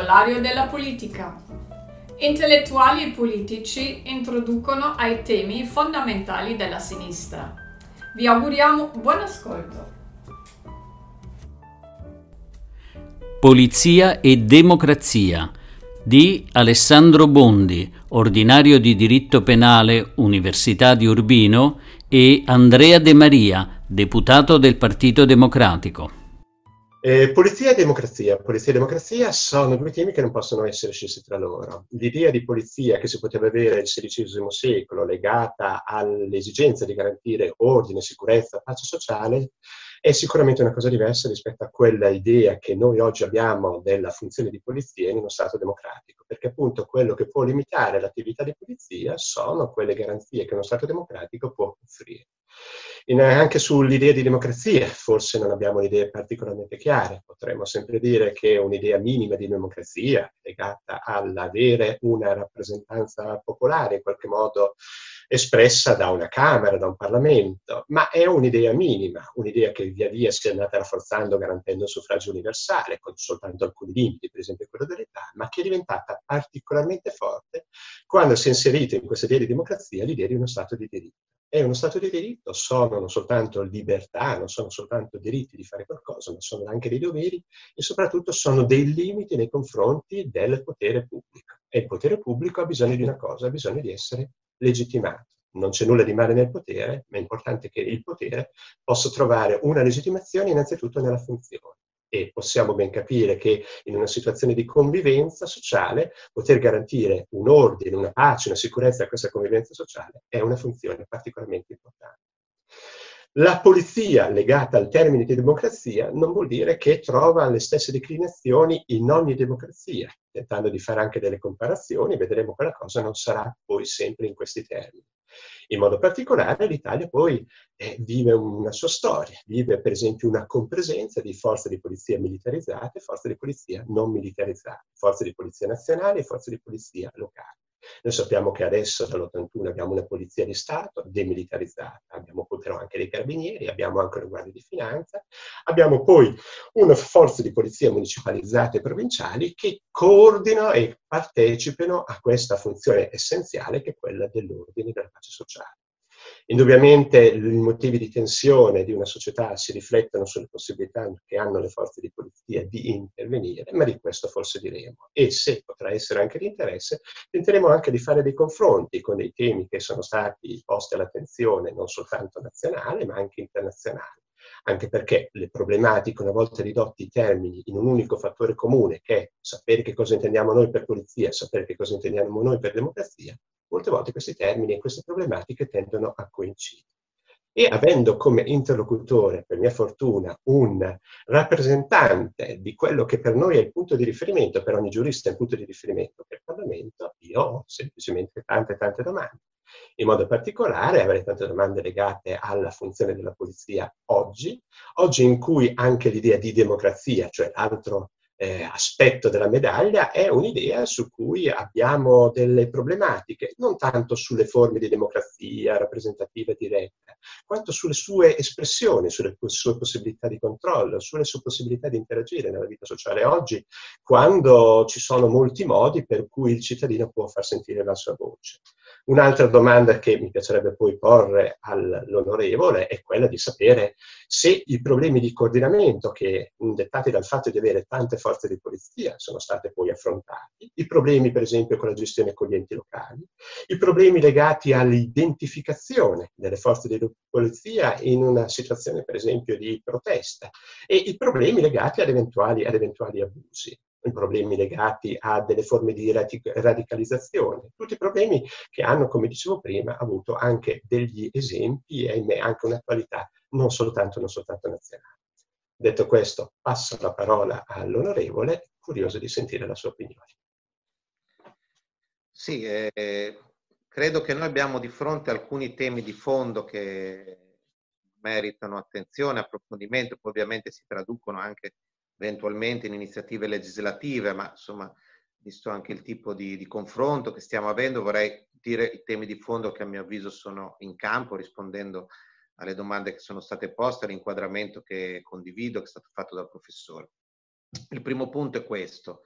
Vocabolario della politica. Intellettuali e politici introducono ai temi fondamentali della sinistra. Vi auguriamo buon ascolto. Polizia e democrazia di Alessandro Bondi, ordinario di diritto penale, Università di Urbino, e Andrea De Maria, deputato del Partito Democratico. Eh, polizia e democrazia. Polizia e democrazia sono due temi che non possono essere scesi tra loro. L'idea di polizia che si poteva avere nel XVI secolo, legata all'esigenza di garantire ordine, sicurezza, pace sociale, è sicuramente una cosa diversa rispetto a quella idea che noi oggi abbiamo della funzione di polizia in uno Stato democratico, perché appunto quello che può limitare l'attività di polizia sono quelle garanzie che uno Stato democratico può offrire. In, anche sull'idea di democrazia forse non abbiamo idee particolarmente chiare. Potremmo sempre dire che un'idea minima di democrazia legata all'avere una rappresentanza popolare in qualche modo espressa da una Camera, da un Parlamento, ma è un'idea minima, un'idea che via via si è andata rafforzando garantendo il suffragio universale, con soltanto alcuni limiti, per esempio quello dell'età, ma che è diventata particolarmente forte quando si è inserita in questa idea di democrazia l'idea di uno Stato di diritto. E uno Stato di diritto sono non soltanto libertà, non sono soltanto diritti di fare qualcosa, ma sono anche dei doveri e soprattutto sono dei limiti nei confronti del potere pubblico. E il potere pubblico ha bisogno di una cosa, ha bisogno di essere legittimato. Non c'è nulla di male nel potere, ma è importante che il potere possa trovare una legittimazione innanzitutto nella funzione e possiamo ben capire che in una situazione di convivenza sociale poter garantire un ordine, una pace, una sicurezza a questa convivenza sociale è una funzione particolarmente importante. La polizia legata al termine di democrazia non vuol dire che trova le stesse declinazioni in ogni democrazia. Tentando di fare anche delle comparazioni, vedremo che la cosa non sarà poi sempre in questi termini. In modo particolare l'Italia poi eh, vive una sua storia, vive per esempio una compresenza di forze di polizia militarizzate e forze di polizia non militarizzate, forze di polizia nazionali e forze di polizia locali. Noi sappiamo che adesso dall'81 abbiamo una polizia di Stato demilitarizzata, abbiamo però anche dei carabinieri, abbiamo anche una guardia di finanza, abbiamo poi una forza di polizia municipalizzate e provinciali che coordinano e partecipano a questa funzione essenziale che è quella dell'ordine e della pace sociale. Indubbiamente i motivi di tensione di una società si riflettono sulle possibilità che hanno le forze di polizia di intervenire, ma di questo forse diremo. E se potrà essere anche di interesse, tenteremo anche di fare dei confronti con dei temi che sono stati posti all'attenzione non soltanto nazionale, ma anche internazionale anche perché le problematiche, una volta ridotti i termini in un unico fattore comune, che è sapere che cosa intendiamo noi per polizia, sapere che cosa intendiamo noi per democrazia, molte volte questi termini e queste problematiche tendono a coincidere. E avendo come interlocutore, per mia fortuna, un rappresentante di quello che per noi è il punto di riferimento, per ogni giurista è il punto di riferimento per il Parlamento, io ho semplicemente tante tante domande. In modo particolare avrei tante domande legate alla funzione della polizia oggi, oggi in cui anche l'idea di democrazia, cioè l'altro eh, aspetto della medaglia è un'idea su cui abbiamo delle problematiche, non tanto sulle forme di democrazia rappresentativa diretta, quanto sulle sue espressioni, sulle sue possibilità di controllo, sulle sue possibilità di interagire nella vita sociale oggi, quando ci sono molti modi per cui il cittadino può far sentire la sua voce. Un'altra domanda che mi piacerebbe poi porre all'onorevole è quella di sapere se i problemi di coordinamento che dettati dal fatto di avere tante forze di polizia sono stati poi affrontati, i problemi per esempio con la gestione con gli enti locali, i problemi legati all'identificazione delle forze di polizia in una situazione per esempio di protesta e i problemi legati ad eventuali, ad eventuali abusi i problemi legati a delle forme di radicalizzazione, tutti problemi che hanno, come dicevo prima, avuto anche degli esempi e anche un'attualità non soltanto, non soltanto nazionale. Detto questo, passo la parola all'onorevole, curioso di sentire la sua opinione. Sì, eh, credo che noi abbiamo di fronte alcuni temi di fondo che meritano attenzione, approfondimento, poi ovviamente si traducono anche eventualmente in iniziative legislative, ma insomma, visto anche il tipo di, di, confronto che stiamo avendo, vorrei dire i temi di fondo che a mio avviso sono in campo, rispondendo alle domande che sono state poste, all'inquadramento che condivido, che è stato fatto dal professore. Il primo punto è questo.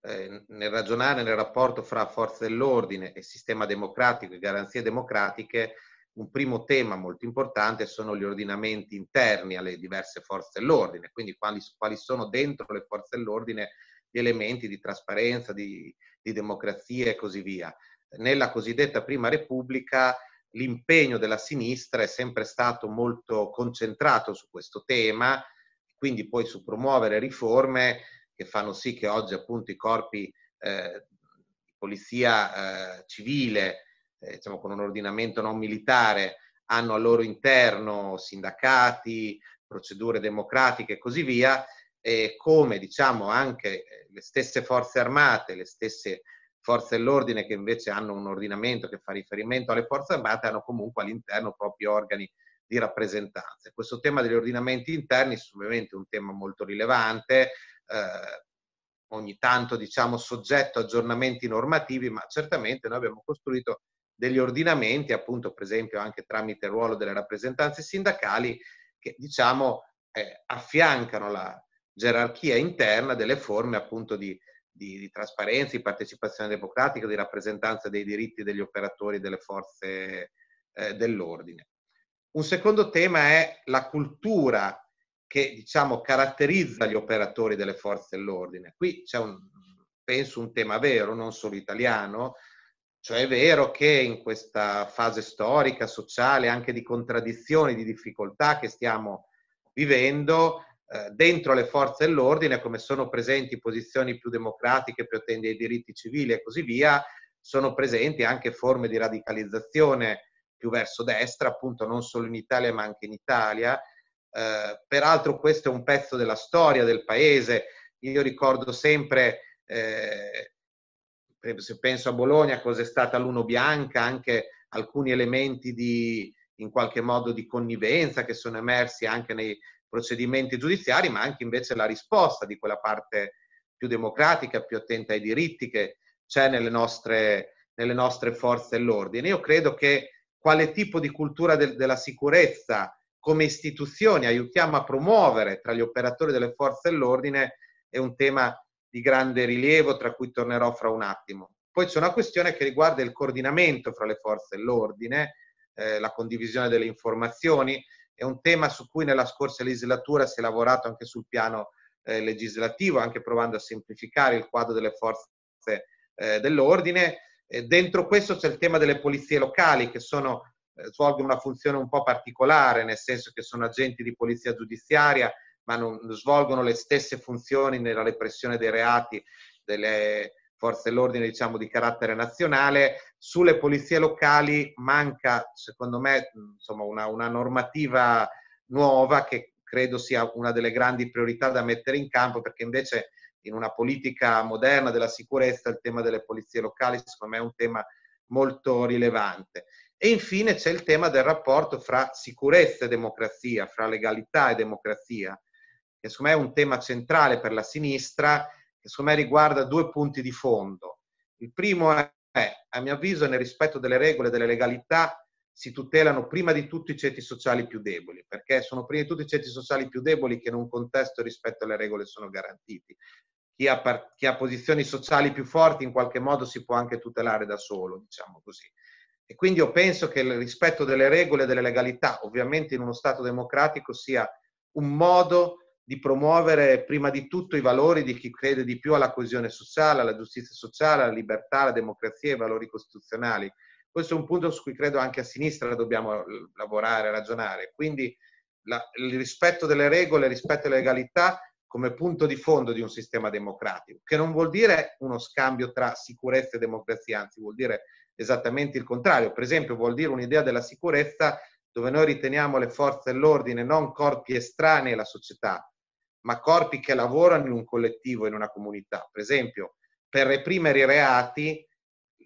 Eh, nel ragionare nel rapporto fra forze dell'ordine e sistema democratico e garanzie democratiche, un primo tema molto importante sono gli ordinamenti interni alle diverse forze dell'ordine, quindi quali, quali sono dentro le forze dell'ordine gli elementi di trasparenza, di, di democrazia e così via. Nella cosiddetta Prima Repubblica l'impegno della sinistra è sempre stato molto concentrato su questo tema, quindi poi su promuovere riforme che fanno sì che oggi appunto i corpi eh, di polizia eh, civile, eh, diciamo con un ordinamento non militare, hanno al loro interno sindacati, procedure democratiche e così via, e come diciamo anche le stesse forze armate, le stesse forze dell'ordine che invece hanno un ordinamento che fa riferimento alle forze armate hanno comunque all'interno propri organi di rappresentanza. Questo tema degli ordinamenti interni è ovviamente un tema molto rilevante, eh, ogni tanto diciamo soggetto a aggiornamenti normativi, ma certamente noi abbiamo costruito degli ordinamenti, appunto per esempio anche tramite il ruolo delle rappresentanze sindacali, che diciamo eh, affiancano la gerarchia interna delle forme appunto di, di, di, trasparenza, di partecipazione democratica, di rappresentanza dei diritti degli operatori delle forze eh, dell'ordine. Un secondo tema è la cultura che diciamo caratterizza gli operatori delle forze dell'ordine. Qui c'è un, penso un tema vero, non solo italiano, cioè è vero che in questa fase storica, sociale, anche di contraddizioni, di difficoltà che stiamo vivendo, eh, dentro le forze dell'ordine, come sono presenti posizioni più democratiche, più attenti ai diritti civili e così via, sono presenti anche forme di radicalizzazione più verso destra, appunto non solo in Italia ma anche in Italia. Eh, peraltro questo è un pezzo della storia del paese. Io ricordo sempre eh, se penso a Bologna, cosa è stata l'Uno Bianca, anche alcuni elementi di, in qualche modo di connivenza che sono emersi anche nei procedimenti giudiziari, ma anche invece la risposta di quella parte più democratica, più attenta ai diritti che c'è nelle nostre, nelle nostre forze dell'ordine. Io credo che quale tipo di cultura de- della sicurezza come istituzioni aiutiamo a promuovere tra gli operatori delle forze dell'ordine è un tema di grande rilievo, tra cui tornerò fra un attimo. Poi c'è una questione che riguarda il coordinamento fra le forze dell'ordine, eh, la condivisione delle informazioni, è un tema su cui nella scorsa legislatura si è lavorato anche sul piano eh, legislativo, anche provando a semplificare il quadro delle forze eh, dell'ordine. dentro questo c'è il tema delle polizie locali che sono, eh, svolgono una funzione un po' particolare, nel senso che sono agenti di polizia giudiziaria ma non svolgono le stesse funzioni nella repressione dei reati delle forze dell'ordine diciamo di carattere nazionale. Sulle polizie locali manca, secondo me, insomma, una, una normativa nuova che credo sia una delle grandi priorità da mettere in campo perché invece in una politica moderna della sicurezza il tema delle polizie locali secondo me è un tema molto rilevante. E infine c'è il tema del rapporto fra sicurezza e democrazia, fra legalità e democrazia che secondo me è un tema centrale per la sinistra, che secondo me riguarda due punti di fondo. Il primo è, a mio avviso, nel rispetto delle regole e delle legalità si tutelano prima di tutto i ceti sociali più deboli, perché sono prima di tutto i ceti sociali più deboli che in un contesto rispetto alle regole sono garantiti. Chi ha, par- chi ha posizioni sociali più forti in qualche modo si può anche tutelare da solo, diciamo così. E quindi io penso che il rispetto delle regole e delle legalità, ovviamente in uno Stato democratico, sia un modo di promuovere prima di tutto i valori di chi crede di più alla coesione sociale, alla giustizia sociale, alla libertà, alla democrazia e ai valori costituzionali. Questo è un punto su cui credo anche a sinistra dobbiamo lavorare, ragionare. Quindi la, il rispetto delle regole, il rispetto della legalità come punto di fondo di un sistema democratico, che non vuol dire uno scambio tra sicurezza e democrazia, anzi vuol dire esattamente il contrario. Per esempio vuol dire un'idea della sicurezza dove noi riteniamo le forze dell'ordine non corpi estranei alla società, ma corpi che lavorano in un collettivo, in una comunità. Per esempio, per reprimere i reati,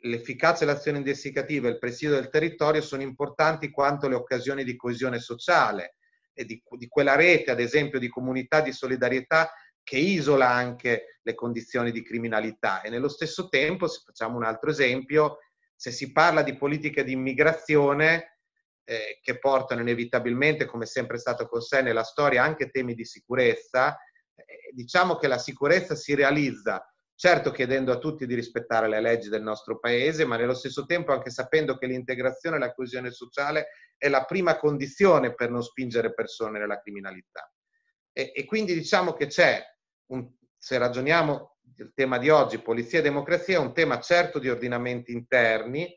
l'efficacia dell'azione investigativa e il presidio del territorio sono importanti quanto le occasioni di coesione sociale e di, di quella rete, ad esempio, di comunità di solidarietà che isola anche le condizioni di criminalità. E nello stesso tempo, se facciamo un altro esempio, se si parla di politiche di immigrazione, eh, che portano inevitabilmente, come è sempre stato con sé nella storia, anche temi di sicurezza, diciamo che la sicurezza si realizza certo chiedendo a tutti di rispettare le leggi del nostro paese, ma nello stesso tempo anche sapendo che l'integrazione e la coesione sociale è la prima condizione per non spingere persone nella criminalità. E, e quindi diciamo che c'è, un, se ragioniamo del tema di oggi, polizia e democrazia, un tema certo di ordinamenti interni,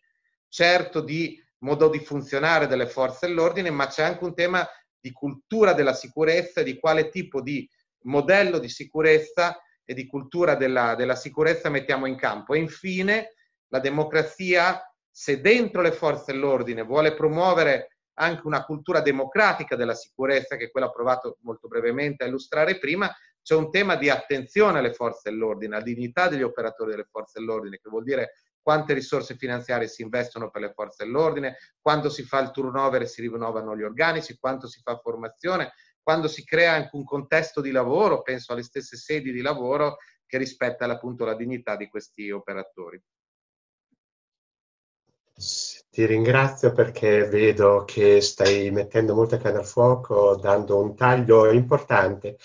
certo di modo di funzionare delle forze dell'ordine, ma c'è anche un tema di cultura della sicurezza e di quale tipo di modello di sicurezza e di cultura della, della sicurezza mettiamo in campo. E infine la democrazia, se dentro le forze dell'ordine vuole promuovere anche una cultura democratica della sicurezza, che è quella provato molto brevemente a illustrare prima, c'è un tema di attenzione alle forze dell'ordine, alla dignità degli operatori delle forze dell'ordine, che vuol dire quante risorse finanziarie si investono per le forze dell'ordine, quando si fa il turnover e si rinnovano gli organici, quanto si fa formazione, quando si crea anche un contesto di lavoro, penso alle stesse sedi di lavoro, che rispetta appunto la dignità di questi operatori. Ti ringrazio perché vedo che stai mettendo molta carne al fuoco, dando un taglio importante.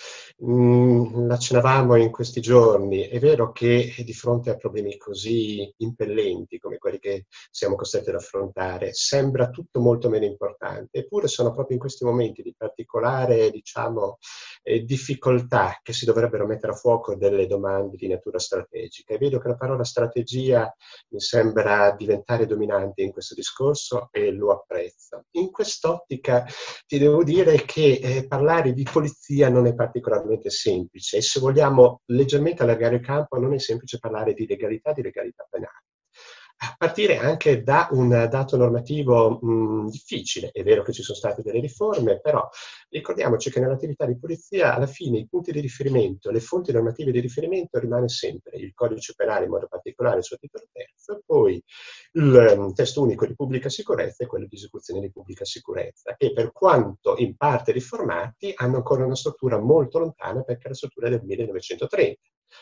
Mm, accennavamo in questi giorni, è vero che di fronte a problemi così impellenti come quelli che siamo costretti ad affrontare, sembra tutto molto meno importante, eppure sono proprio in questi momenti di particolare, diciamo, eh, difficoltà che si dovrebbero mettere a fuoco delle domande di natura strategica. E vedo che la parola strategia mi sembra diventare dominante in questo discorso e lo apprezzo. In quest'ottica ti devo dire che eh, parlare di polizia non è particolarmente semplice e se vogliamo leggermente allargare il campo non è semplice parlare di legalità, di legalità penale a partire anche da un dato normativo mh, difficile. È vero che ci sono state delle riforme, però ricordiamoci che nell'attività di polizia alla fine i punti di riferimento, le fonti normative di riferimento rimane sempre il codice penale in modo particolare il suo titolo terzo, poi il um, testo unico di pubblica sicurezza e quello di esecuzione di pubblica sicurezza, che per quanto in parte riformati hanno ancora una struttura molto lontana perché è la struttura del 1930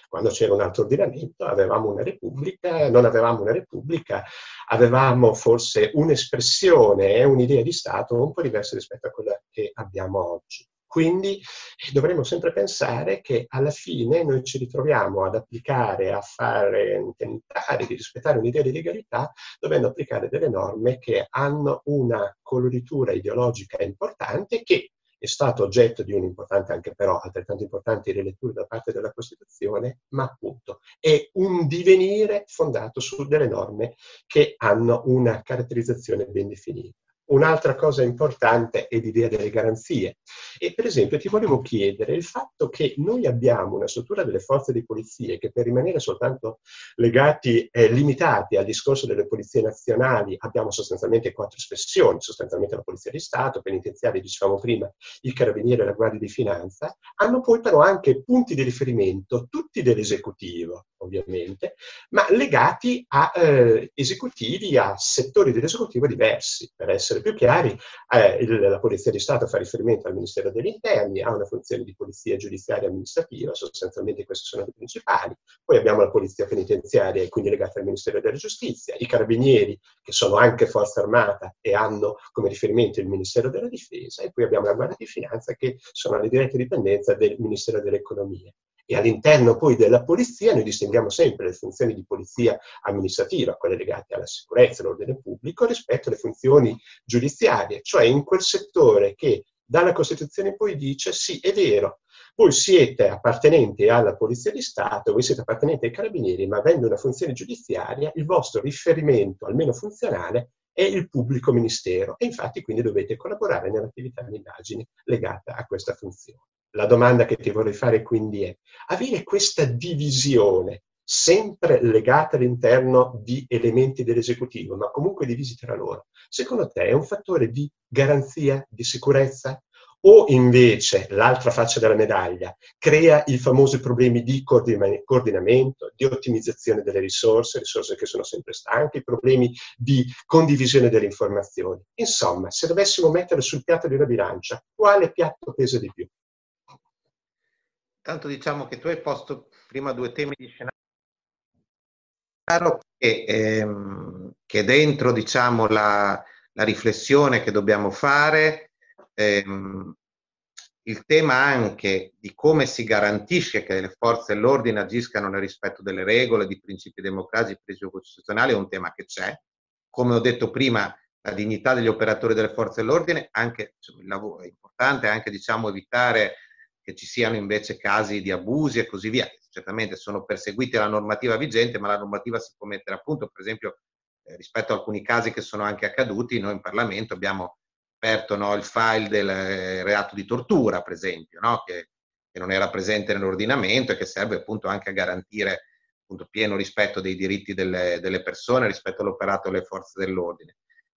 quando c'era un altro ordinamento avevamo una repubblica, non avevamo una repubblica, avevamo forse un'espressione e un'idea di Stato un po' diversa rispetto a quella che abbiamo oggi. Quindi eh, dovremmo sempre pensare che alla fine noi ci ritroviamo ad applicare, a fare, tentare di rispettare un'idea di legalità, dovendo applicare delle norme che hanno una coloritura ideologica importante che è stato oggetto di un'importante, anche però altrettanto importante, rilettura da parte della Costituzione, ma appunto è un divenire fondato su delle norme che hanno una caratterizzazione ben definita. Un'altra cosa importante è l'idea delle garanzie. E per esempio ti volevo chiedere il fatto che noi abbiamo una struttura delle forze di polizia che per rimanere soltanto legati, eh, limitati al discorso delle polizie nazionali, abbiamo sostanzialmente quattro espressioni, sostanzialmente la Polizia di Stato, penitenziari, dicevamo prima, il Carabiniere e la Guardia di Finanza, hanno poi però anche punti di riferimento, tutti dell'esecutivo, ovviamente, ma legati a eh, esecutivi, a settori dell'esecutivo diversi. Per essere più chiari, eh, la Polizia di Stato fa riferimento al Ministero degli Interni, ha una funzione di polizia giudiziaria amministrativa, sostanzialmente queste sono le principali. Poi abbiamo la Polizia Penitenziaria, quindi legata al Ministero della Giustizia, i Carabinieri, che sono anche Forza Armata e hanno come riferimento il Ministero della Difesa, e poi abbiamo la Guardia di Finanza, che sono alle dirette dipendenze del Ministero dell'Economia. E all'interno poi della polizia noi distinguiamo sempre le funzioni di polizia amministrativa, quelle legate alla sicurezza e all'ordine pubblico, rispetto alle funzioni giudiziarie, cioè in quel settore che dalla Costituzione poi dice sì, è vero, voi siete appartenenti alla Polizia di Stato, voi siete appartenenti ai Carabinieri, ma avendo una funzione giudiziaria, il vostro riferimento, almeno funzionale, è il pubblico ministero e infatti quindi dovete collaborare nell'attività di indagine legata a questa funzione. La domanda che ti vorrei fare quindi è, avere questa divisione sempre legata all'interno di elementi dell'esecutivo, ma comunque divisi tra loro, secondo te è un fattore di garanzia, di sicurezza? O invece l'altra faccia della medaglia crea i famosi problemi di coordinamento, di ottimizzazione delle risorse, risorse che sono sempre stanche, problemi di condivisione delle informazioni. Insomma, se dovessimo mettere sul piatto di una bilancia, quale piatto pesa di più? Tanto diciamo che tu hai posto prima due temi di scenario chiaro che, ehm, che dentro diciamo, la, la, riflessione che dobbiamo fare ehm, il tema anche di come si garantisce che le forze dell'ordine agiscano nel rispetto delle regole, di principi democratici, principi costituzionali, è un tema che c'è. Come ho detto prima, la dignità degli operatori delle forze dell'ordine, anche il lavoro è importante, anche diciamo, evitare che ci siano invece casi di abusi e così via. Certamente sono perseguiti dalla normativa vigente, ma la normativa si può mettere a punto. Per esempio, eh, rispetto a alcuni casi che sono anche accaduti, noi in Parlamento abbiamo aperto no, il file del eh, reato di tortura, per esempio, no? che, che, non era presente nell'ordinamento e che serve appunto anche a garantire appunto, pieno rispetto dei diritti delle, delle persone rispetto all'operato delle forze dell'ordine.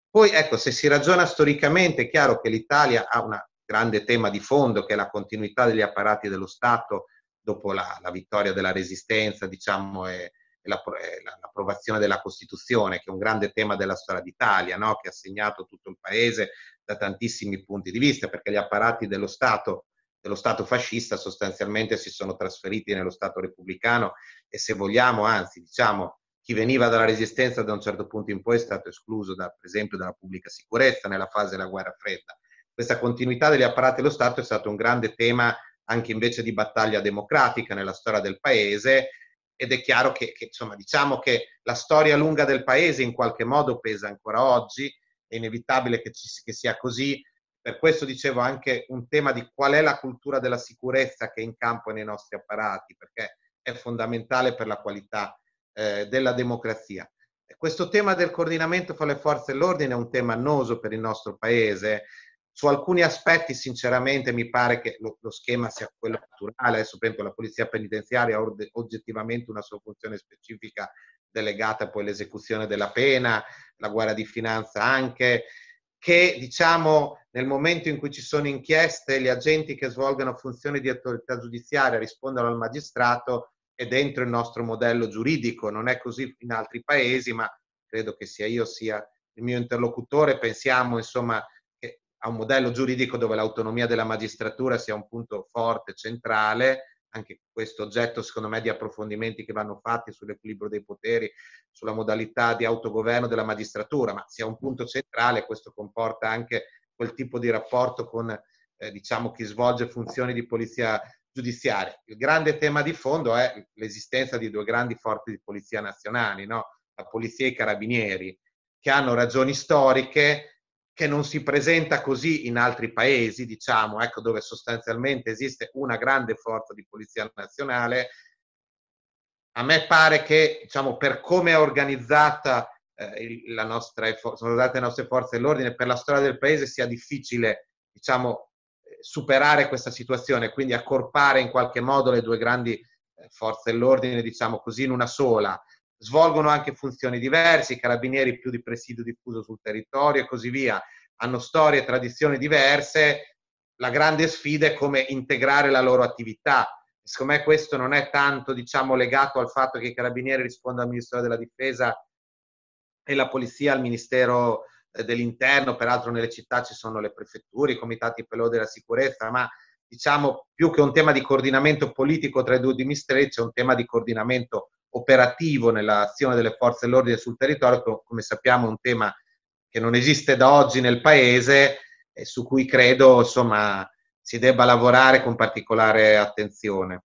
Poi ecco, se si ragiona storicamente, è chiaro che l'Italia ha un grande tema di fondo che è la continuità degli apparati dello Stato dopo la, la vittoria della resistenza, diciamo, e, l'approvazione della Costituzione, che è un grande tema della storia d'Italia, no? che ha segnato tutto il paese da tantissimi punti di vista, perché gli apparati dello Stato, dello Stato fascista sostanzialmente si sono trasferiti nello Stato repubblicano e se vogliamo, anzi diciamo, chi veniva dalla resistenza da un certo punto in poi è stato escluso da, per esempio dalla pubblica sicurezza nella fase della guerra fredda. Questa continuità degli apparati dello Stato è stato un grande tema anche invece di battaglia democratica nella storia del paese ed è chiaro che, che insomma, diciamo che la storia lunga del paese in qualche modo pesa ancora oggi è inevitabile che, ci, che sia così. Per questo dicevo anche un tema di qual è la cultura della sicurezza che è in campo nei nostri apparati, perché è fondamentale per la qualità eh, della democrazia. Questo tema del coordinamento fra le forze dell'ordine è un tema annoso per il nostro paese. Su alcuni aspetti, sinceramente, mi pare che lo, lo schema sia quello naturale. Adesso, per esempio, la polizia penitenziaria ha oggettivamente una sua funzione specifica delegata poi all'esecuzione della pena, la Guardia di Finanza anche, che diciamo nel momento in cui ci sono inchieste, gli agenti che svolgono funzioni di autorità giudiziaria rispondono al magistrato è dentro il nostro modello giuridico, non è così in altri paesi, ma credo che sia io sia il mio interlocutore, pensiamo insomma a un modello giuridico dove l'autonomia della magistratura sia un punto forte, centrale, anche questo oggetto secondo me di approfondimenti che vanno fatti sull'equilibrio dei poteri, sulla modalità di autogoverno della magistratura, ma sia un punto centrale, questo comporta anche quel tipo di rapporto con eh, diciamo chi svolge funzioni di polizia giudiziaria. Il grande tema di fondo è l'esistenza di due grandi forze di polizia nazionali, no? la polizia e i carabinieri, che hanno ragioni storiche che non si presenta così in altri paesi, diciamo, ecco, dove sostanzialmente esiste una grande forza di polizia nazionale. A me pare che, diciamo, per come è organizzata eh, la nostra, sono le nostre forze dell'ordine, per la storia del paese sia difficile, diciamo, superare questa situazione, quindi accorpare in qualche modo le due grandi eh, forze dell'ordine, diciamo così, in una sola svolgono anche funzioni diverse, i carabinieri più di presidio diffuso sul territorio e così via, hanno storie e tradizioni diverse, la grande sfida è come integrare la loro attività. Secondo me questo non è tanto diciamo, legato al fatto che i carabinieri rispondano al Ministero della Difesa e la Polizia al Ministero eh, dell'Interno, peraltro nelle città ci sono le prefetture, i comitati per l'ordine della sicurezza, ma diciamo più che un tema di coordinamento politico tra i due ministeri, c'è un tema di coordinamento operativo nell'azione delle forze dell'ordine sul territorio, come sappiamo è un tema che non esiste da oggi nel paese e su cui credo insomma, si debba lavorare con particolare attenzione.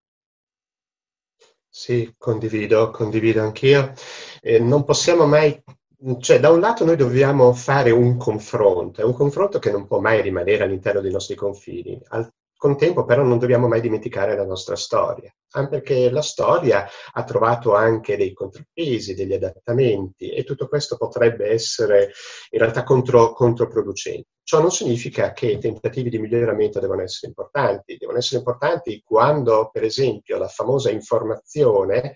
Sì, condivido, condivido anch'io. Eh, non possiamo mai cioè, da un lato noi dobbiamo fare un confronto, è un confronto che non può mai rimanere all'interno dei nostri confini. Al contempo però non dobbiamo mai dimenticare la nostra storia, anche perché la storia ha trovato anche dei contrappesi, degli adattamenti e tutto questo potrebbe essere in realtà contro, controproducente. Ciò non significa che i tentativi di miglioramento devono essere importanti, devono essere importanti quando, per esempio, la famosa informazione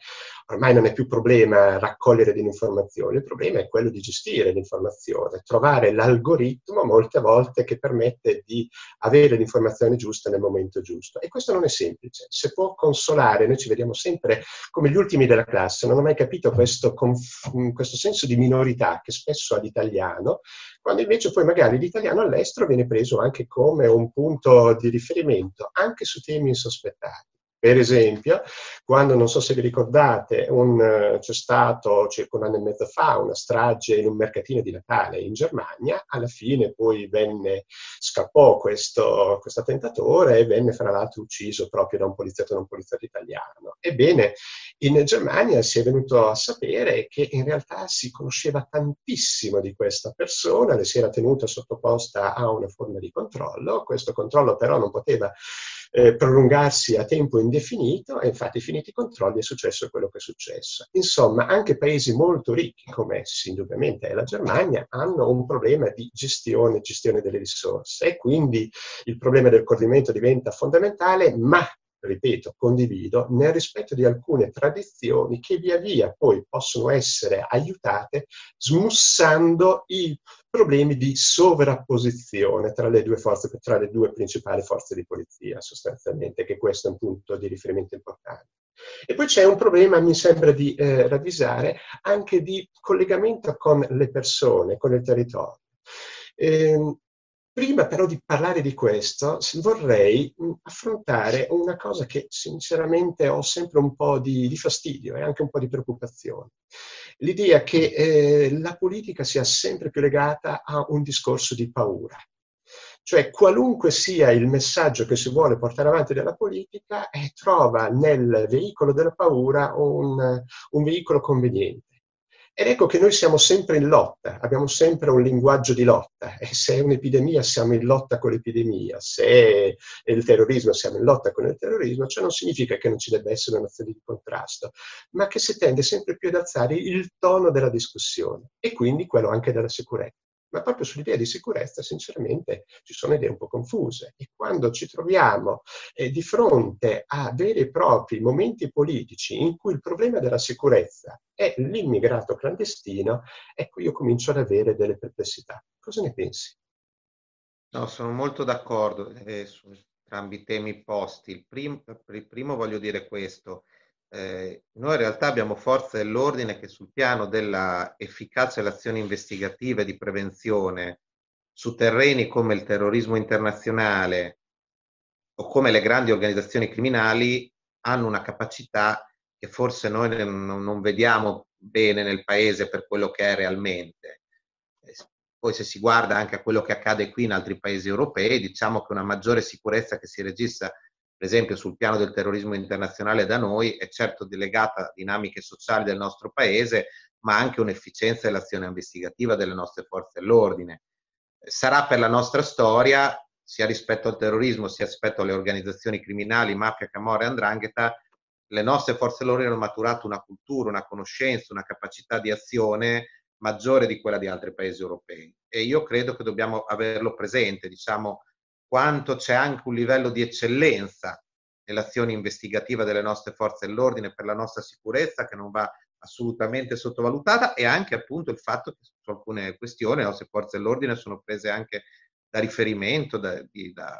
ormai non è più problema raccogliere delle informazioni, il problema è quello di gestire l'informazione, trovare l'algoritmo molte volte che permette di avere l'informazione giusta nel momento giusto. E questo non è semplice. Se può consolare, noi ci vediamo sempre come gli ultimi della classe, non ho mai capito questo, questo senso di minorità che spesso ha l'italiano, quando invece poi magari l'italiano all'estero viene preso anche come un punto di riferimento, anche su temi insospettati. Per esempio, quando, non so se vi ricordate, un, c'è stato circa un anno e mezzo fa una strage in un mercatino di Natale in Germania, alla fine poi venne, scappò questo, questo attentatore e venne fra l'altro ucciso proprio da un poliziotto, da un poliziotto italiano. Ebbene, in Germania si è venuto a sapere che in realtà si conosceva tantissimo di questa persona, le si era tenuta sottoposta a una forma di controllo, questo controllo però non poteva eh, prolungarsi a tempo indefinito e infatti finiti i controlli è successo quello che è successo. Insomma, anche paesi molto ricchi, come indubbiamente è la Germania, hanno un problema di gestione, gestione delle risorse e quindi il problema del coordinamento diventa fondamentale, ma ripeto, condivido, nel rispetto di alcune tradizioni che via via poi possono essere aiutate smussando i problemi di sovrapposizione tra le due forze, tra le due principali forze di polizia, sostanzialmente, che questo è un punto di riferimento importante. E poi c'è un problema, mi sembra di eh, ravvisare, anche di collegamento con le persone, con il territorio. Eh, Prima però di parlare di questo, vorrei affrontare una cosa che sinceramente ho sempre un po' di, di fastidio e anche un po' di preoccupazione. L'idea che eh, la politica sia sempre più legata a un discorso di paura. Cioè, qualunque sia il messaggio che si vuole portare avanti dalla politica, eh, trova nel veicolo della paura un, un veicolo conveniente. Ed ecco che noi siamo sempre in lotta, abbiamo sempre un linguaggio di lotta. E se è un'epidemia siamo in lotta con l'epidemia, se è il terrorismo siamo in lotta con il terrorismo, ciò non significa che non ci debba essere un'azione di contrasto, ma che si tende sempre più ad alzare il tono della discussione e quindi quello anche della sicurezza ma proprio sull'idea di sicurezza, sinceramente, ci sono idee un po' confuse. E quando ci troviamo eh, di fronte a veri e propri momenti politici in cui il problema della sicurezza è l'immigrato clandestino, ecco, io comincio ad avere delle perplessità. Cosa ne pensi? No, sono molto d'accordo eh, su entrambi i temi posti. Il, prim- il primo voglio dire questo eh, noi in realtà abbiamo forze dell'ordine che sul piano dell'efficacia delle azioni investigative di prevenzione su terreni come il terrorismo internazionale o come le grandi organizzazioni criminali hanno una capacità che forse noi non vediamo bene nel paese per quello che è realmente. Eh, poi se si guarda anche a quello che accade qui in altri paesi europei, diciamo che una maggiore sicurezza che si registra per esempio sul piano del terrorismo internazionale da noi, è certo delegata a dinamiche sociali del nostro paese, ma anche un'efficienza dell'azione investigativa delle nostre forze dell'ordine. Sarà per la nostra storia, sia rispetto al terrorismo, sia rispetto alle organizzazioni criminali, mafia, camorra e andrangheta, le nostre forze dell'ordine hanno maturato una cultura, una conoscenza, una capacità di azione maggiore di quella di altri paesi europei. E io credo che dobbiamo averlo presente, diciamo, quanto c'è anche un livello di eccellenza nell'azione investigativa delle nostre forze dell'ordine per la nostra sicurezza che non va assolutamente sottovalutata e anche appunto il fatto che su alcune questioni le nostre forze dell'ordine sono prese anche da riferimento da, di, da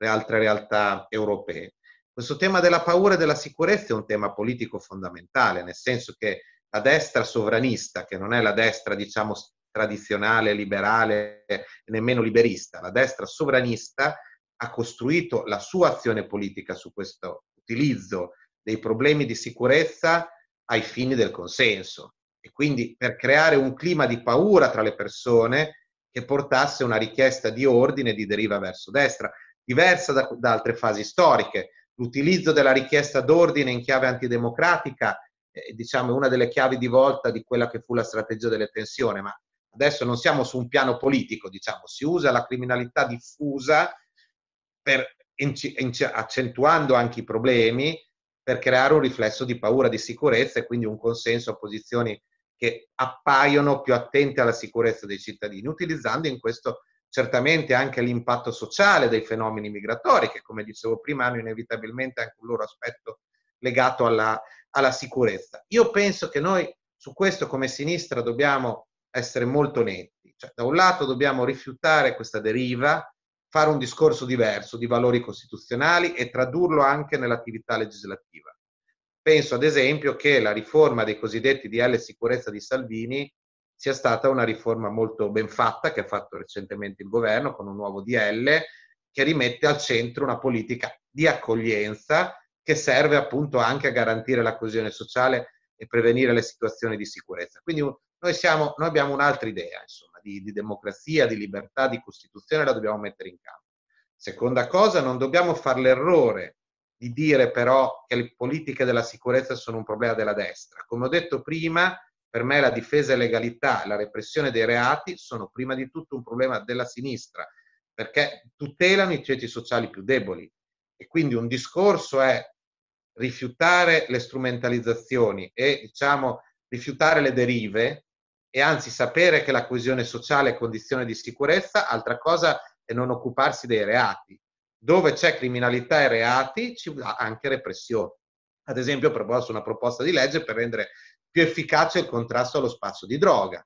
altre realtà europee. Questo tema della paura e della sicurezza è un tema politico fondamentale, nel senso che la destra sovranista, che non è la destra, diciamo, tradizionale, liberale nemmeno liberista. La destra sovranista ha costruito la sua azione politica su questo utilizzo dei problemi di sicurezza ai fini del consenso e quindi per creare un clima di paura tra le persone che portasse una richiesta di ordine di deriva verso destra, diversa da, da altre fasi storiche. L'utilizzo della richiesta d'ordine in chiave antidemocratica è diciamo, una delle chiavi di volta di quella che fu la strategia delle tensioni, ma adesso non siamo su un piano politico, diciamo, si usa la criminalità diffusa per, accentuando anche i problemi per creare un riflesso di paura di sicurezza e quindi un consenso a posizioni che appaiono più attente alla sicurezza dei cittadini, utilizzando in questo certamente anche l'impatto sociale dei fenomeni migratori, che come dicevo prima hanno inevitabilmente anche un loro aspetto legato alla, alla sicurezza. Io penso che noi su questo come sinistra dobbiamo essere molto netti. Cioè, da un lato dobbiamo rifiutare questa deriva, fare un discorso diverso di valori costituzionali e tradurlo anche nell'attività legislativa. Penso ad esempio che la riforma dei cosiddetti DL sicurezza di Salvini sia stata una riforma molto ben fatta che ha fatto recentemente il governo con un nuovo DL che rimette al centro una politica di accoglienza che serve appunto anche a garantire la coesione sociale e prevenire le situazioni di sicurezza. Quindi noi, siamo, noi abbiamo un'altra idea, insomma, di, di democrazia, di libertà, di Costituzione, la dobbiamo mettere in campo. Seconda cosa, non dobbiamo fare l'errore di dire però che le politiche della sicurezza sono un problema della destra. Come ho detto prima, per me la difesa e legalità e la repressione dei reati sono prima di tutto un problema della sinistra, perché tutelano i ceti sociali più deboli. E quindi un discorso è rifiutare le strumentalizzazioni e diciamo rifiutare le derive e anzi sapere che la coesione sociale è condizione di sicurezza, altra cosa è non occuparsi dei reati. Dove c'è criminalità e reati ci va anche repressione. Ad esempio, ho proposto una proposta di legge per rendere più efficace il contrasto allo spazio di droga,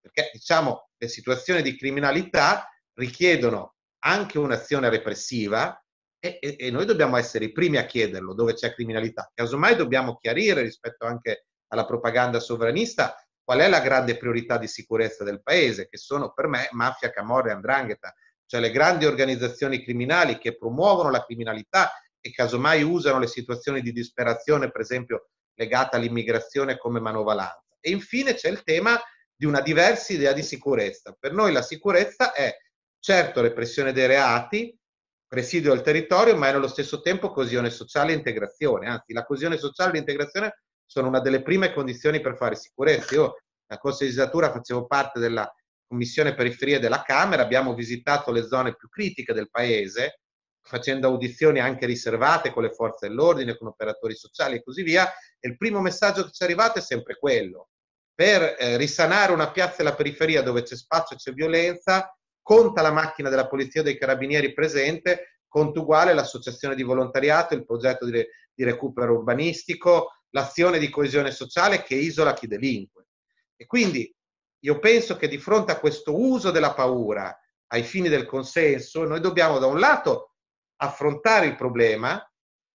perché diciamo le situazioni di criminalità richiedono anche un'azione repressiva e, e, e, noi dobbiamo essere i primi a chiederlo dove c'è criminalità. Casomai dobbiamo chiarire rispetto anche alla propaganda sovranista qual è la grande priorità di sicurezza del paese, che sono per me mafia, camorra e andrangheta, cioè le grandi organizzazioni criminali che promuovono la criminalità e casomai usano le situazioni di disperazione, per esempio legata all'immigrazione come manovalanza. E infine c'è il tema di una diversa idea di sicurezza. Per noi la sicurezza è certo repressione dei reati, presidio del territorio, ma è nello stesso tempo coesione sociale e integrazione. Anzi, la coesione sociale e l'integrazione sono una delle prime condizioni per fare sicurezza. Io, la corsa legislatura, facevo parte della Commissione Periferie della Camera, abbiamo visitato le zone più critiche del paese, facendo audizioni anche riservate con le forze dell'ordine, con operatori sociali e così via, e il primo messaggio che ci è arrivato è sempre quello. Per eh, risanare una piazza della periferia dove c'è spazio e c'è violenza, conta la macchina della polizia o dei carabinieri presente, conta uguale l'associazione di volontariato, il progetto di, di recupero urbanistico, l'azione di coesione sociale che isola chi delinque. E quindi io penso che di fronte a questo uso della paura ai fini del consenso, noi dobbiamo da un lato affrontare il problema,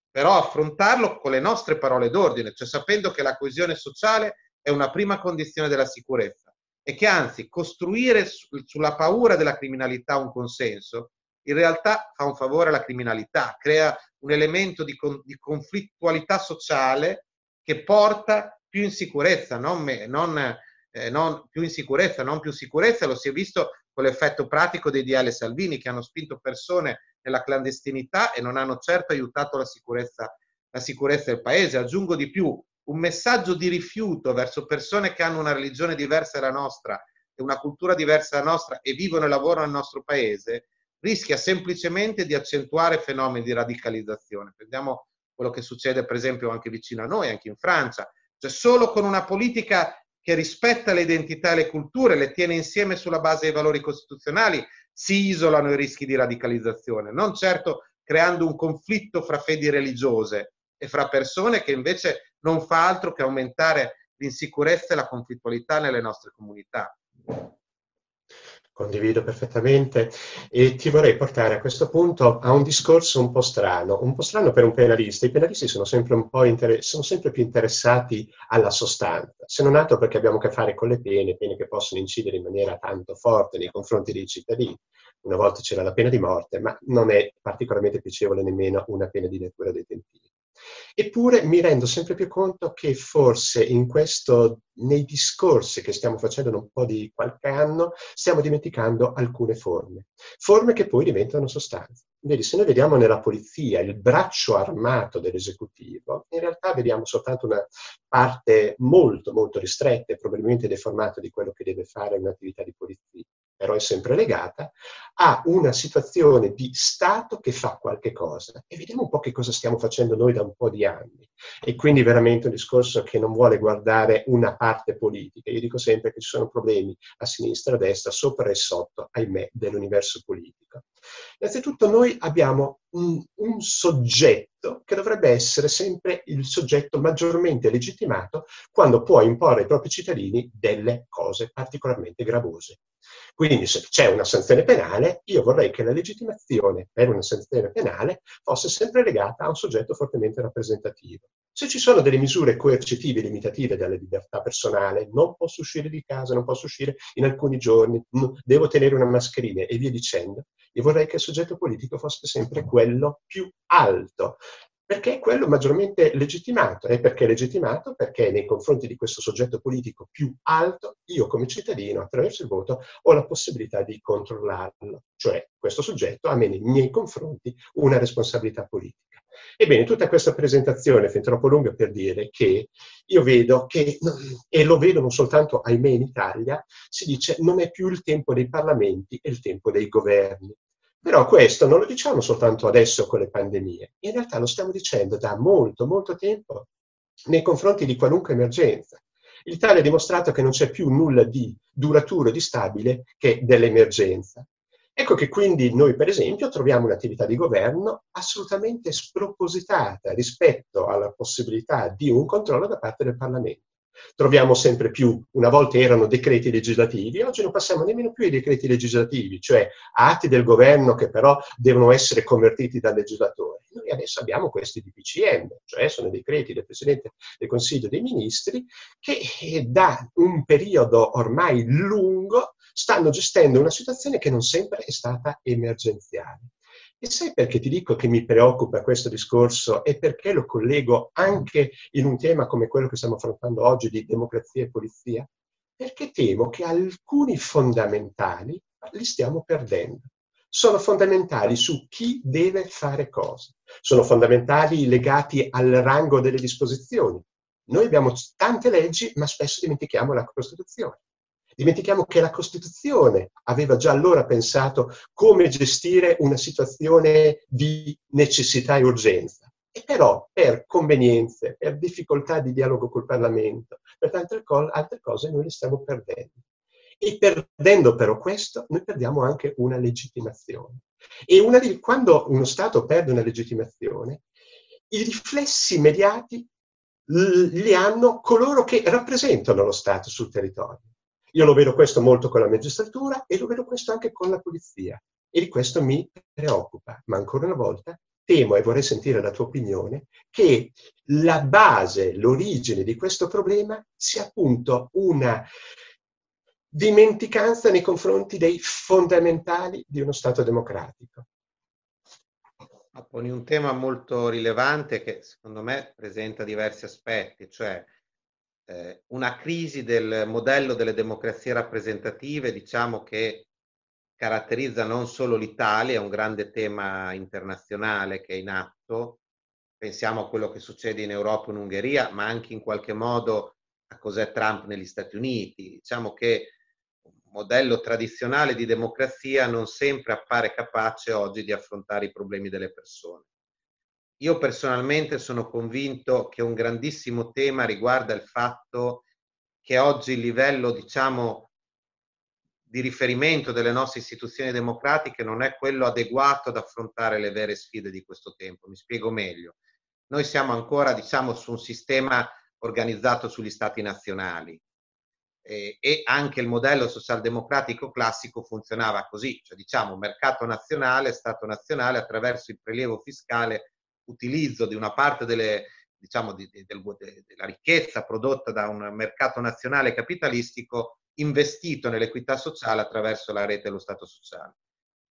però affrontarlo con le nostre parole d'ordine, cioè sapendo che la coesione sociale è una prima condizione della sicurezza e che anzi costruire sulla paura della criminalità un consenso in realtà fa un favore alla criminalità, crea un elemento di, con, di conflittualità sociale che porta più insicurezza, non, non, eh, non, più insicurezza, non più sicurezza, lo si è visto con l'effetto pratico dei DL Salvini che hanno spinto persone nella clandestinità e non hanno certo aiutato la sicurezza, la sicurezza del paese. Aggiungo di più, un messaggio di rifiuto verso persone che hanno una religione diversa dalla nostra e una cultura diversa dalla nostra e vivono e lavorano nel nostro paese, rischia semplicemente di accentuare fenomeni di radicalizzazione. Prendiamo quello che succede per esempio anche vicino a noi, anche in Francia. Cioè solo con una politica che rispetta le identità e le culture, le tiene insieme sulla base dei valori costituzionali, si isolano i rischi di radicalizzazione, non certo creando un conflitto fra fedi religiose e fra persone che invece non fa altro che aumentare l'insicurezza e la conflittualità nelle nostre comunità. Condivido perfettamente e ti vorrei portare a questo punto a un discorso un po' strano, un po' strano per un penalista. I penalisti sono sempre, inter- sono sempre più interessati alla sostanza, se non altro perché abbiamo a che fare con le pene, pene che possono incidere in maniera tanto forte nei confronti dei cittadini. Una volta c'era la pena di morte, ma non è particolarmente piacevole nemmeno una pena di natura detentiva. Eppure mi rendo sempre più conto che forse in questo, nei discorsi che stiamo facendo da un po' di qualche anno, stiamo dimenticando alcune forme, forme che poi diventano sostanza. Vedi, se noi vediamo nella polizia il braccio armato dell'esecutivo, in realtà vediamo soltanto una parte molto, molto ristretta e probabilmente deformata di quello che deve fare un'attività di polizia però è sempre legata, a una situazione di Stato che fa qualche cosa. E vediamo un po' che cosa stiamo facendo noi da un po' di anni. E quindi veramente un discorso che non vuole guardare una parte politica. Io dico sempre che ci sono problemi a sinistra, a destra, sopra e sotto, ahimè, dell'universo politico. Innanzitutto noi abbiamo un, un soggetto che dovrebbe essere sempre il soggetto maggiormente legittimato quando può imporre ai propri cittadini delle cose particolarmente gravose. Quindi se c'è una sanzione penale, io vorrei che la legittimazione per una sanzione penale fosse sempre legata a un soggetto fortemente rappresentativo. Se ci sono delle misure coercitive limitative della libertà personale, non posso uscire di casa, non posso uscire in alcuni giorni, devo tenere una mascherina e via dicendo, io vorrei che il soggetto politico fosse sempre quello più alto, perché è quello maggiormente legittimato. E perché è legittimato? Perché nei confronti di questo soggetto politico più alto, io come cittadino, attraverso il voto, ho la possibilità di controllarlo. Cioè, questo soggetto ha nei miei confronti una responsabilità politica. Ebbene, tutta questa presentazione è fin troppo lunga per dire che io vedo che, e lo vedo non soltanto ahimè in Italia, si dice non è più il tempo dei parlamenti, è il tempo dei governi. Però questo non lo diciamo soltanto adesso con le pandemie, in realtà lo stiamo dicendo da molto, molto tempo nei confronti di qualunque emergenza. L'Italia ha dimostrato che non c'è più nulla di duraturo, di stabile che dell'emergenza. Ecco che quindi noi, per esempio, troviamo un'attività di governo assolutamente spropositata rispetto alla possibilità di un controllo da parte del Parlamento troviamo sempre più, una volta erano decreti legislativi, oggi non passiamo nemmeno più ai decreti legislativi, cioè atti del governo che però devono essere convertiti dal legislatore. Noi adesso abbiamo questi DPCM, cioè sono decreti del Presidente del Consiglio dei Ministri, che eh, da un periodo ormai lungo stanno gestendo una situazione che non sempre è stata emergenziale. E sai perché ti dico che mi preoccupa questo discorso e perché lo collego anche in un tema come quello che stiamo affrontando oggi di democrazia e polizia? Perché temo che alcuni fondamentali li stiamo perdendo. Sono fondamentali su chi deve fare cosa. Sono fondamentali legati al rango delle disposizioni. Noi abbiamo tante leggi, ma spesso dimentichiamo la Costituzione. Dimentichiamo che la Costituzione aveva già allora pensato come gestire una situazione di necessità e urgenza. E però per convenienze, per difficoltà di dialogo col Parlamento, per tante altre cose noi le stiamo perdendo. E perdendo però questo, noi perdiamo anche una legittimazione. E una quando uno Stato perde una legittimazione, i riflessi immediati li hanno coloro che rappresentano lo Stato sul territorio. Io lo vedo questo molto con la magistratura e lo vedo questo anche con la polizia e di questo mi preoccupa. Ma ancora una volta temo e vorrei sentire la tua opinione che la base, l'origine di questo problema sia appunto una dimenticanza nei confronti dei fondamentali di uno Stato democratico. Poni un tema molto rilevante che secondo me presenta diversi aspetti, cioè eh, una crisi del modello delle democrazie rappresentative, diciamo che caratterizza non solo l'Italia, è un grande tema internazionale che è in atto. Pensiamo a quello che succede in Europa e in Ungheria, ma anche in qualche modo a cos'è Trump negli Stati Uniti. Diciamo che un modello tradizionale di democrazia non sempre appare capace oggi di affrontare i problemi delle persone. Io personalmente sono convinto che un grandissimo tema riguarda il fatto che oggi il livello, diciamo, di riferimento delle nostre istituzioni democratiche non è quello adeguato ad affrontare le vere sfide di questo tempo. Mi spiego meglio. Noi siamo ancora, diciamo, su un sistema organizzato sugli stati nazionali eh, e anche il modello socialdemocratico classico funzionava così, cioè diciamo mercato nazionale, Stato nazionale attraverso il prelievo fiscale utilizzo di una parte delle, diciamo, di, di, del, de, della ricchezza prodotta da un mercato nazionale capitalistico investito nell'equità sociale attraverso la rete dello Stato sociale.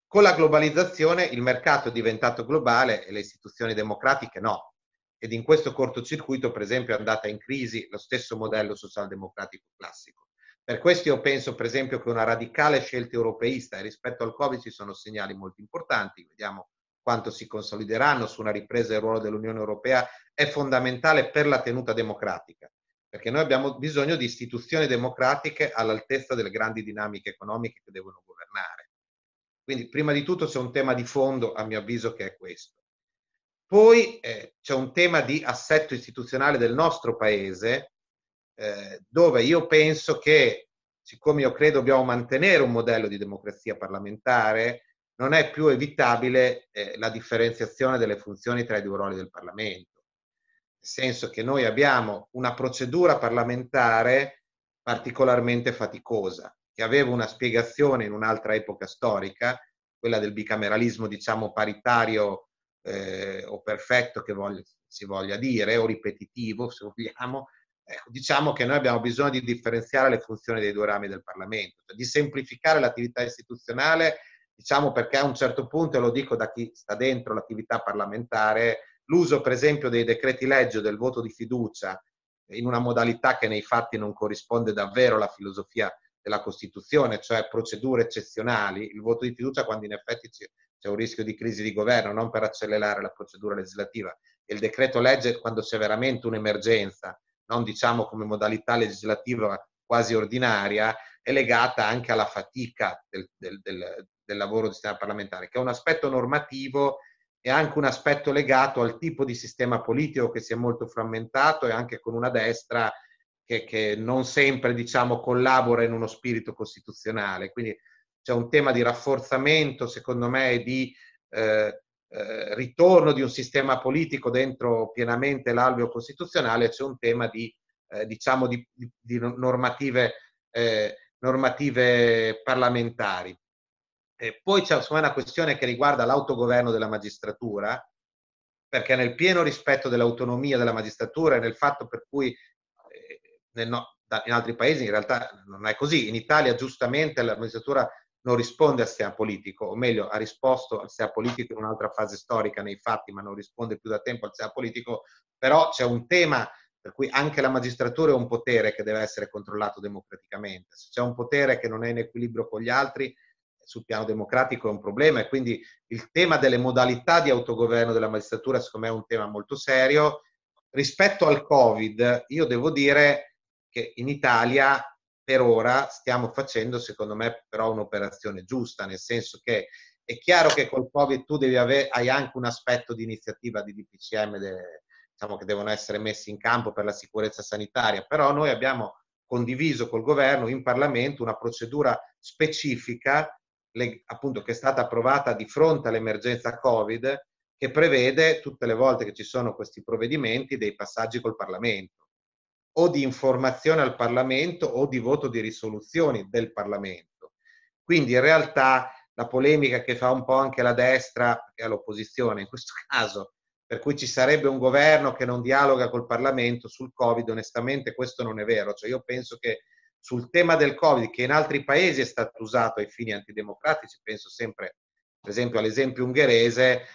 Con la globalizzazione il mercato è diventato globale e le istituzioni democratiche no. Ed in questo cortocircuito, per esempio, è andata in crisi lo stesso modello socialdemocratico classico. Per questo io penso, per esempio, che una radicale scelta europeista e rispetto al Covid ci sono segnali molto importanti. Vediamo quanto si consolideranno su una ripresa del ruolo dell'Unione Europea, è fondamentale per la tenuta democratica, perché noi abbiamo bisogno di istituzioni democratiche all'altezza delle grandi dinamiche economiche che devono governare. Quindi, prima di tutto c'è un tema di fondo, a mio avviso, che è questo. Poi eh, c'è un tema di assetto istituzionale del nostro paese, eh, dove io penso che, siccome io credo dobbiamo mantenere un modello di democrazia parlamentare, non è più evitabile eh, la differenziazione delle funzioni tra i due ruoli del Parlamento. Nel senso che noi abbiamo una procedura parlamentare particolarmente faticosa, che aveva una spiegazione in un'altra epoca storica, quella del bicameralismo, diciamo, paritario eh, o perfetto che voglia, si voglia dire, o ripetitivo, se vogliamo. Ecco, diciamo che noi abbiamo bisogno di differenziare le funzioni dei due rami del Parlamento, cioè di semplificare l'attività istituzionale diciamo perché a un certo punto, e lo dico da chi sta dentro l'attività parlamentare, l'uso per esempio dei decreti legge del voto di fiducia in una modalità che nei fatti non corrisponde davvero alla filosofia della Costituzione, cioè procedure eccezionali, il voto di fiducia quando in effetti c'è un rischio di crisi di governo, non per accelerare la procedura legislativa. E il decreto legge quando c'è veramente un'emergenza, non diciamo come modalità legislativa quasi ordinaria, è legata anche alla fatica del, del, del, del lavoro del sistema parlamentare, che è un aspetto normativo e anche un aspetto legato al tipo di sistema politico che si è molto frammentato e anche con una destra che, che non sempre diciamo, collabora in uno spirito costituzionale. Quindi c'è un tema di rafforzamento, secondo me, di eh, eh, ritorno di un sistema politico dentro pienamente l'alveo costituzionale, c'è un tema di, eh, diciamo, di, di, di normative, eh, normative parlamentari. E poi c'è una questione che riguarda l'autogoverno della magistratura, perché nel pieno rispetto dell'autonomia della magistratura e nel fatto per cui eh, nel, no, in altri paesi in realtà non è così. In Italia giustamente la magistratura non risponde al sistema politico, o meglio ha risposto al sistema politico in un'altra fase storica nei fatti, ma non risponde più da tempo al sistema politico, però c'è un tema per cui anche la magistratura è un potere che deve essere controllato democraticamente. Se c'è un potere che non è in equilibrio con gli altri, sul piano democratico è un problema e quindi il tema delle modalità di autogoverno della magistratura secondo me è un tema molto serio. Rispetto al Covid, io devo dire che in Italia per ora stiamo facendo secondo me però un'operazione giusta, nel senso che è chiaro che col Covid tu devi avere, hai anche un aspetto di iniziativa di DPCM de, diciamo, che devono essere messi in campo per la sicurezza sanitaria, però noi abbiamo condiviso col governo in Parlamento una procedura specifica appunto, che è stata approvata di fronte all'emergenza Covid, che prevede tutte le volte che ci sono questi provvedimenti dei passaggi col Parlamento, o di informazione al Parlamento o di voto di risoluzioni del Parlamento. Quindi in realtà la polemica che fa un po' anche la destra e l'opposizione in questo caso, per cui ci sarebbe un governo che non dialoga col Parlamento sul Covid, onestamente questo non è vero. Cioè io penso che sul tema del Covid, che in altri paesi è stato usato ai fini antidemocratici, penso sempre, per esempio, all'esempio ungherese,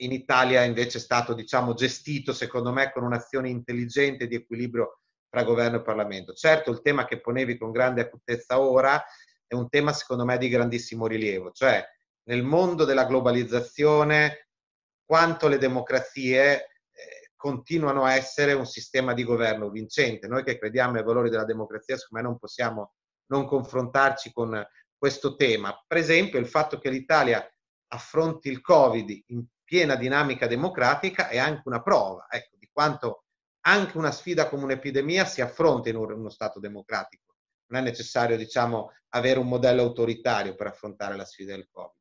in Italia invece è stato, diciamo, gestito, secondo me, con un'azione intelligente di equilibrio tra governo e Parlamento. Certo, il tema che ponevi con grande acutezza ora è un tema, secondo me, di grandissimo rilievo, cioè nel mondo della globalizzazione, quanto le democrazie continuano a essere un sistema di governo vincente. Noi che crediamo ai valori della democrazia, secondo me non possiamo non confrontarci con questo tema. Per esempio, il fatto che l'Italia affronti il Covid in piena dinamica democratica è anche una prova ecco, di quanto anche una sfida come un'epidemia si affronta in uno Stato democratico. Non è necessario, diciamo, avere un modello autoritario per affrontare la sfida del Covid.